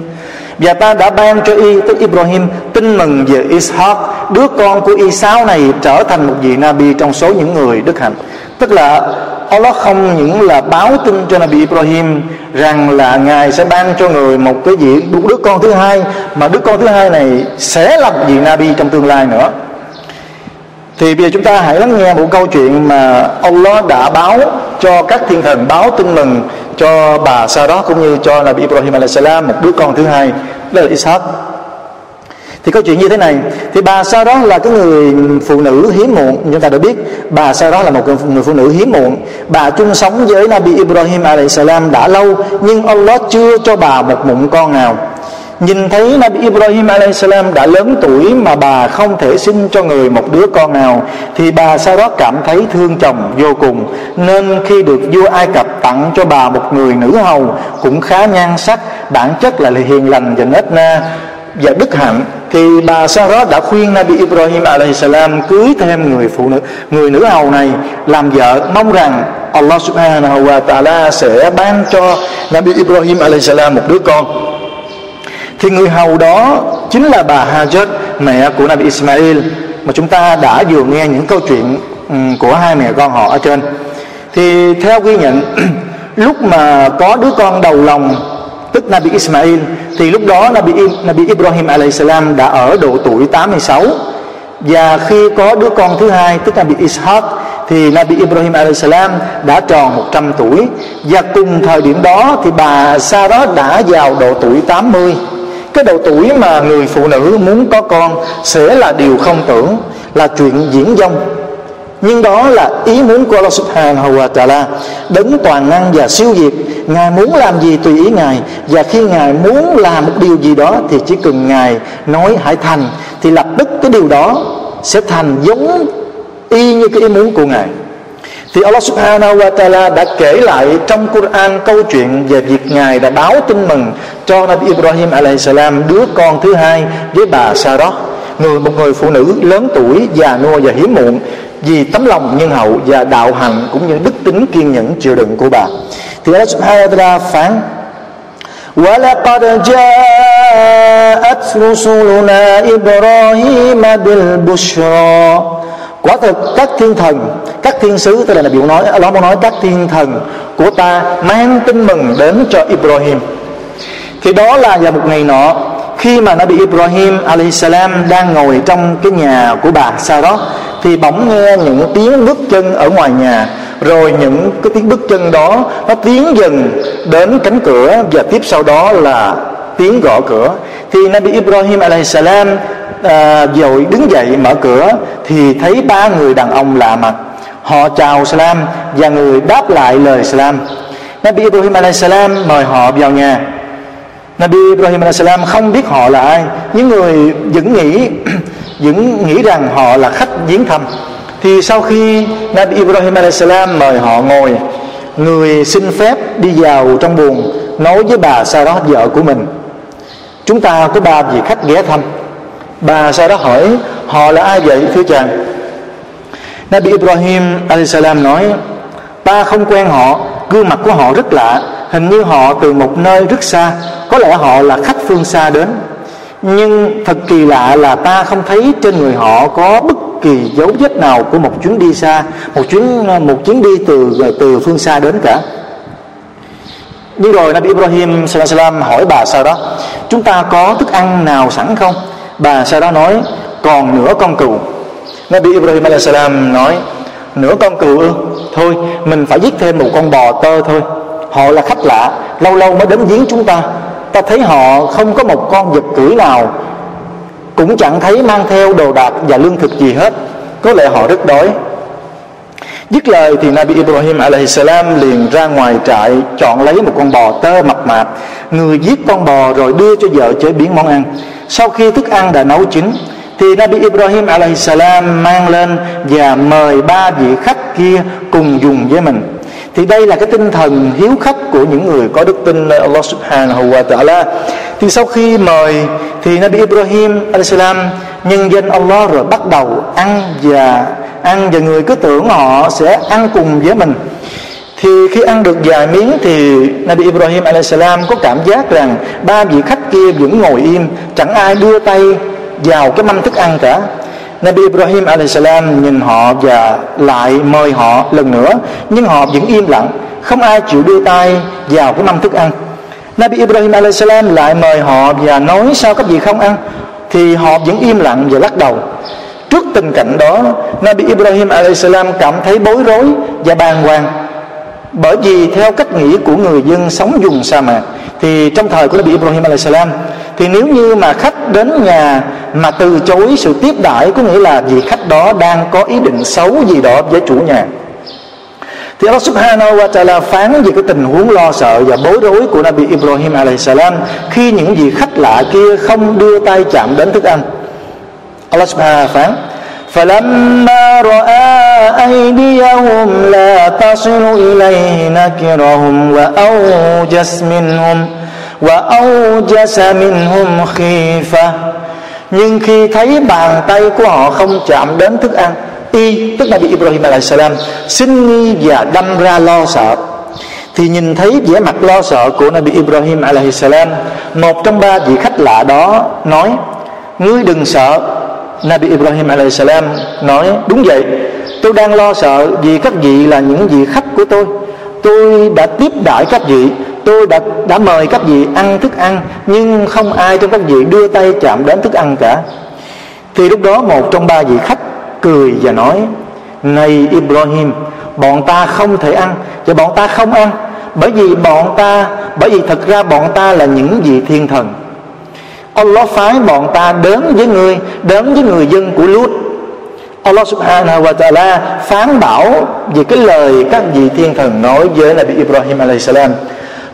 Và ta đã ban cho y tức Ibrahim tin mừng về Ishaq Đứa con của Isao này trở thành một vị Nabi trong số những người đức hạnh Tức là Allah không những là báo tin cho Nabi Ibrahim rằng là ngài sẽ ban cho người một cái vị đứa con thứ hai, mà đứa con thứ hai này sẽ là vị Nabi trong tương lai nữa. Thì bây giờ chúng ta hãy lắng nghe một câu chuyện mà Allah đã báo cho các thiên thần, báo tin mừng cho bà Sarah cũng như cho Nabi Ibrahim alaihissalam một đứa con thứ hai, đó là Ishaq thì câu chuyện như thế này thì bà sau đó là cái người phụ nữ hiếm muộn chúng ta đã biết. Bà sau đó là một người phụ nữ hiếm muộn. Bà chung sống với Nabi Ibrahim alaihissalam đã lâu nhưng Allah chưa cho bà một mụn con nào. Nhìn thấy Nabi Ibrahim alaihissalam đã lớn tuổi mà bà không thể sinh cho người một đứa con nào Thì bà sau đó cảm thấy thương chồng vô cùng. Nên khi được vua Ai Cập tặng cho bà một người nữ hầu Cũng khá nhan sắc, bản chất là hiền lành và nết na và đức hạnh, thì bà Sarah đã khuyên Nabi Ibrahim salam cưới thêm người phụ nữ, người nữ hầu này, làm vợ, mong rằng Allah subhanahu wa ta'ala sẽ ban cho Nabi Ibrahim salam một đứa con. Thì người hầu đó chính là bà Hajar mẹ của Nabi Ismail, mà chúng ta đã vừa nghe những câu chuyện của hai mẹ con họ ở trên. Thì theo ghi nhận, lúc mà có đứa con đầu lòng tức Nabi Ismail thì lúc đó Nabi, Nabi Ibrahim salam đã ở độ tuổi 86 và khi có đứa con thứ hai tức Nabi Ishaq thì Nabi Ibrahim salam đã tròn 100 tuổi. Và cùng thời điểm đó thì bà Sarah đã vào độ tuổi 80 cái độ tuổi mà người phụ nữ muốn có con sẽ là điều không tưởng là chuyện diễn dông nhưng đó là ý muốn của Allah Subhanahu wa Taala. Đấng toàn năng và siêu diệt ngài muốn làm gì tùy ý ngài. Và khi ngài muốn làm một điều gì đó thì chỉ cần ngài nói hãy thành, thì lập tức cái điều đó sẽ thành giống y như cái ý muốn của ngài. Thì Allah Subhanahu wa Taala đã kể lại trong Quran câu chuyện về việc ngài đã báo tin mừng cho Nabi Ibrahim alaihissalam đứa con thứ hai với bà Sarah, người, một người phụ nữ lớn tuổi già nua và hiếm muộn vì tấm lòng nhân hậu và đạo hạnh cũng như đức tính kiên nhẫn chịu đựng của bà thì Allah subhanahu wa ta'ala phán ولقد جاءت رسلنا إبراهيم بالبشرى quả thực các thiên thần các thiên sứ tức là biểu nói Allah muốn nói các thiên thần của ta mang tin mừng đến cho Ibrahim thì đó là vào một ngày nọ khi mà Nabi Ibrahim salam đang ngồi trong cái nhà của bà Sarah thì bỗng nghe những tiếng bước chân ở ngoài nhà rồi những cái tiếng bước chân đó nó tiến dần đến cánh cửa và tiếp sau đó là tiếng gõ cửa. Thì Nabi Ibrahim salam à, đứng dậy mở cửa thì thấy ba người đàn ông lạ mặt. Họ chào salam và người đáp lại lời salam. Nabi Ibrahim salam mời họ vào nhà. Nabi Ibrahim salam không biết họ là ai những người vẫn nghĩ những nghĩ rằng họ là khách viếng thăm. Thì sau khi Nabi Ibrahim salam mời họ ngồi, người xin phép đi vào trong buồng, nói với bà sau đó vợ của mình, chúng ta có ba vị khách ghé thăm. Bà sau đó hỏi, họ là ai vậy, thưa chàng? Nabi Ibrahim salam nói ta không quen họ, gương mặt của họ rất lạ, hình như họ từ một nơi rất xa, có lẽ họ là khách phương xa đến nhưng thật kỳ lạ là ta không thấy trên người họ có bất kỳ dấu vết nào của một chuyến đi xa, một chuyến một chuyến đi từ từ phương xa đến cả. Nhưng rồi Nabi Ibrahim salam hỏi bà sau đó, chúng ta có thức ăn nào sẵn không? Bà sau đó nói, còn nửa con cừu. Nabi Ibrahim salam nói, nửa con cừu ư? Thôi, mình phải giết thêm một con bò tơ thôi. Họ là khách lạ, lâu lâu mới đến giếng chúng ta ta thấy họ không có một con vật cưỡi nào, cũng chẳng thấy mang theo đồ đạc và lương thực gì hết có lẽ họ rất đói Dứt lời thì Nabi Ibrahim alaihissalam liền ra ngoài trại, chọn lấy một con bò tơ mập mạp. Người giết con bò rồi đưa cho vợ chế biến món ăn. Sau khi thức ăn đã nấu chín, thì Nabi Ibrahim alaihissalam mang lên và mời ba vị khách kia cùng dùng với mình thì đây là cái tinh thần hiếu khách của những người có đức tin nơi Allah subhanahu wa ta'ala. Thì sau khi mời, thì Nabi Ibrahim salam nhân danh Allah rồi bắt đầu ăn và ăn và người cứ tưởng họ sẽ ăn cùng với mình. Thì khi ăn được vài miếng thì Nabi Ibrahim salam có cảm giác rằng ba vị khách kia vẫn ngồi im, chẳng ai đưa tay vào cái mâm thức ăn cả. Nabi Ibrahim alaihissalam nhìn họ và lại mời họ lần nữa, nhưng họ vẫn im lặng, không ai chịu đưa tay vào cái mâm thức ăn. Nabi Ibrahim alaihissalam lại mời họ và nói, sao các vị không ăn? Thì họ vẫn im lặng và lắc đầu. Trước tình cảnh đó, Nabi Ibrahim alaihissalam cảm thấy bối rối và bàng hoàng, bởi vì theo cách nghĩ của người dân sống dùng sa mạc thì trong thời của Nabi Ibrahim alaihissalam thì nếu như mà khách đến nhà mà từ chối sự tiếp đãi có nghĩa là vị khách đó đang có ý định xấu gì đó với chủ nhà, thì Allah subhanahu wa ta'ala phán về cái tình huống lo sợ và bối rối của Nabi Ibrahim alaihissalam khi những vị khách lạ kia không đưa tay chạm đến thức ăn. Allah subhanahu wa ta'ala phán فلما رأى أيديهم لا تصل إليه نكرهم وأوجس منهم وأوجس منهم خيفة nhưng khi thấy bàn tay của họ không chạm đến thức ăn y tức là bị Ibrahim alaihissalam xin nghi và đâm ra lo sợ thì nhìn thấy vẻ mặt lo sợ của Nabi Ibrahim alaihi salam một trong ba vị khách lạ đó nói ngươi đừng sợ Nabi Ibrahim alaihi salam nói, đúng vậy, tôi đang lo sợ vì các vị là những vị khách của tôi. Tôi đã tiếp đãi các vị, tôi đã đã mời các vị ăn thức ăn, nhưng không ai trong các vị đưa tay chạm đến thức ăn cả. Thì lúc đó một trong ba vị khách cười và nói, này Ibrahim, bọn ta không thể ăn và bọn ta không ăn, bởi vì bọn ta, bởi vì thật ra bọn ta là những vị thiên thần. Allah phái bọn ta đến với người đến với người dân của Lut Allah subhanahu wa ta'ala phán bảo về cái lời các vị thiên thần nói với Nabi Ibrahim alayhi salam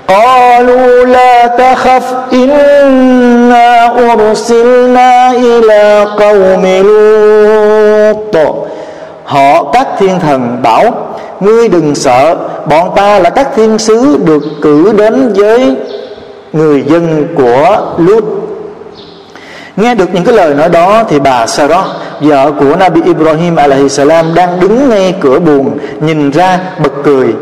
قالوا لا تخف إنا أرسلنا إلى قوم لوط Họ các thiên thần bảo Ngươi đừng sợ Bọn ta là các thiên sứ được cử đến với người dân của Lut Nghe được những cái lời nói đó thì bà Sarah, Vợ của Nabi Ibrahim alaihi salam, đang đứng ngay cửa buồn Nhìn ra, bật cười.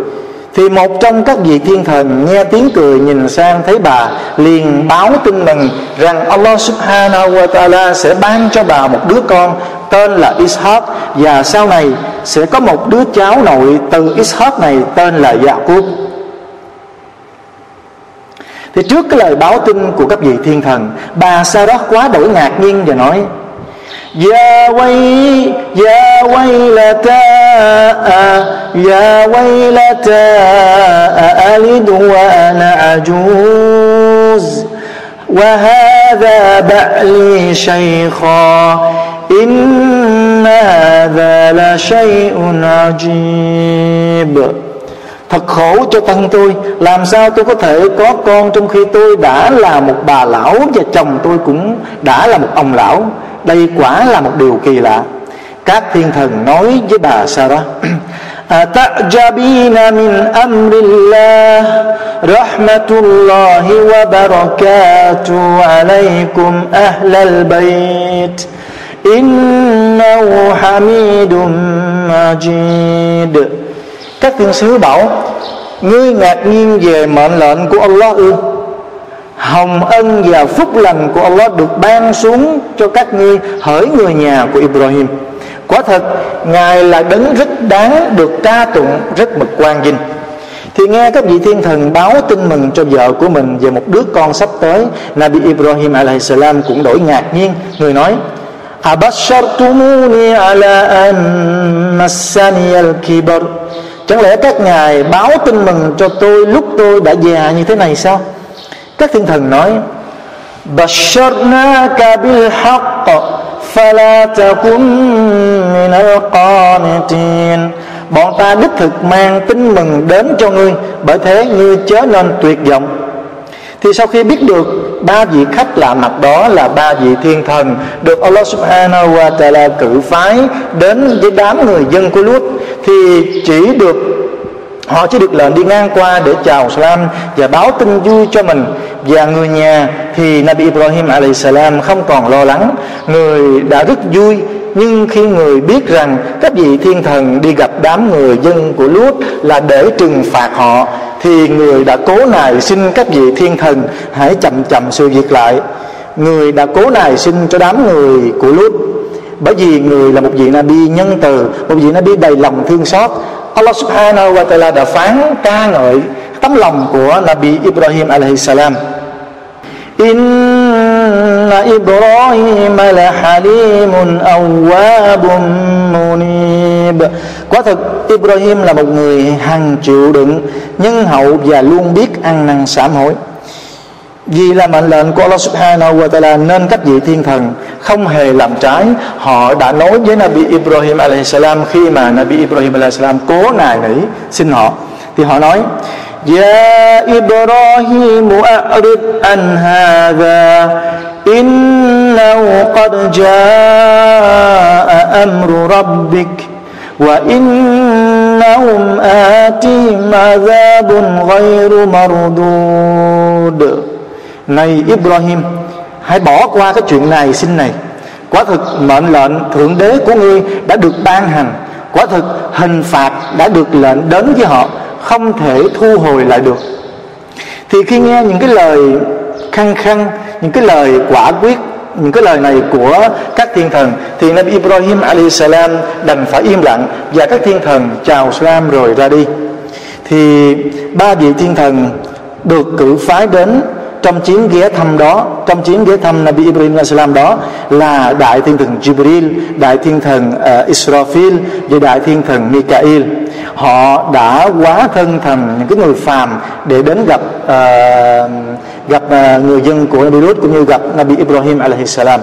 Thì một trong các vị thiên thần nghe tiếng cười nhìn sang thấy bà, liền báo tin mừng rằng Allah subhanahu wa ta'ala sẽ ban cho bà một đứa con tên là Ishaq, và sau này sẽ có một đứa cháu nội từ Ishaq này tên là Yaqub. thì trước cái lời báo tin của các vị thiên thần bà Sarah quá đổi ngạc nhiên và nói يا وي يا ويلتى يا ويلتى ألد وأنا عجوز وهذا بعلي شيخا إن هذا لشيء عجيب Thật khổ cho thân tôi Làm sao tôi có thể có con Trong khi tôi đã là một bà lão Và chồng tôi cũng đã là một ông lão đây quả là một điều kỳ lạ các thiên thần nói với bà Sarah أتعجبين من أمر الله رحمة الله وبركاته عليكم أهل البيت إنه حميد مجيد các thiên sứ bảo, Ngươi ngạc nhiên về mệnh lệnh của Allah ư? Hồng ân và phúc lành của Allah được ban xuống cho các ngươi hỡi người nhà của Ibrahim. Quả thật, ngài là đấng rất đáng được ca tụng, rất mực quan vinh. Thì nghe các vị thiên thần báo tin mừng cho vợ của mình về một đứa con sắp tới, Nabi Ibrahim alaihissalam cũng đổi ngạc nhiên, người nói, Abashartumuni ala an massani al-kibar Chẳng lẽ các ngài báo tin mừng cho tôi lúc tôi đã già như thế này sao? Các thiên thần nói, Basharnaka bil haqq Fala takun minal qanitin Bọn ta đích thực mang tin mừng đến cho ngươi, Bởi thế ngươi chớ nên tuyệt vọng. Thì sau khi biết được ba vị khách lạ mặt đó là ba vị thiên thần, Được Allah subhanahu wa ta'ala cử phái đến với đám người dân của Lut Thì chỉ được, Họ chỉ được lệnh đi ngang qua để chào salam và báo tin vui cho mình và người nhà thì Nabi Ibrahim salam không còn lo lắng. Người đã rất vui, nhưng khi người biết rằng các vị thiên thần đi gặp đám người dân của lút là để trừng phạt họ, thì người đã cố nài xin các vị thiên thần hãy chậm chậm sự việc lại. Người đã cố nài xin cho đám người của lút. Bởi vì người là một vị Nabi nhân từ, một vị Nabi đầy lòng thương xót, Allah subhanahu wa ta'ala đã phán ca ngợi tấm lòng của Nabi Ibrahim alaihi salam. إن Ibrahim لحليم أواب منيب munib. Quả thực, Ibrahim là một người hằng chịu đựng, Nhân hậu và luôn biết ăn năn sám hối. Vì là mệnh lệnh của Allah subhanahu wa ta'ala Nên các vị thiên thần không hề làm trái. Họ đã nói với Nabi Ibrahim salam Khi mà Nabi Ibrahim salam cố nài nỉ xin họ. Thì họ nói Ya Ibrahim a'rid an hadha Innahu qad jaa amru rabbik وإنهم آتيهم عذاب غير مردود này Ibrahim hãy bỏ qua cái chuyện này xin này quả thực mệnh lệnh thượng đế của ngươi đã được ban hành quả thực hình phạt đã được lệnh đến với họ không thể thu hồi lại được. Thì khi nghe những cái lời khăng khăng những cái lời quả quyết những cái lời này của các thiên thần thì Nabi Ibrahim alayhi salam đành phải im lặng và các thiên thần chào salam rồi ra đi. Thì ba vị thiên thần được cử phái đến trong chuyến ghé thăm đó trong chuyến ghé thăm Nabi Ibrahim salam đó là đại thiên thần Jibril đại thiên thần uh, Israfil và đại thiên thần Mikael họ đã quá thân thành những cái người phàm để đến gặp uh, gặp uh, người dân của Nabi Lut cũng như gặp Nabi Ibrahim alaihi salam.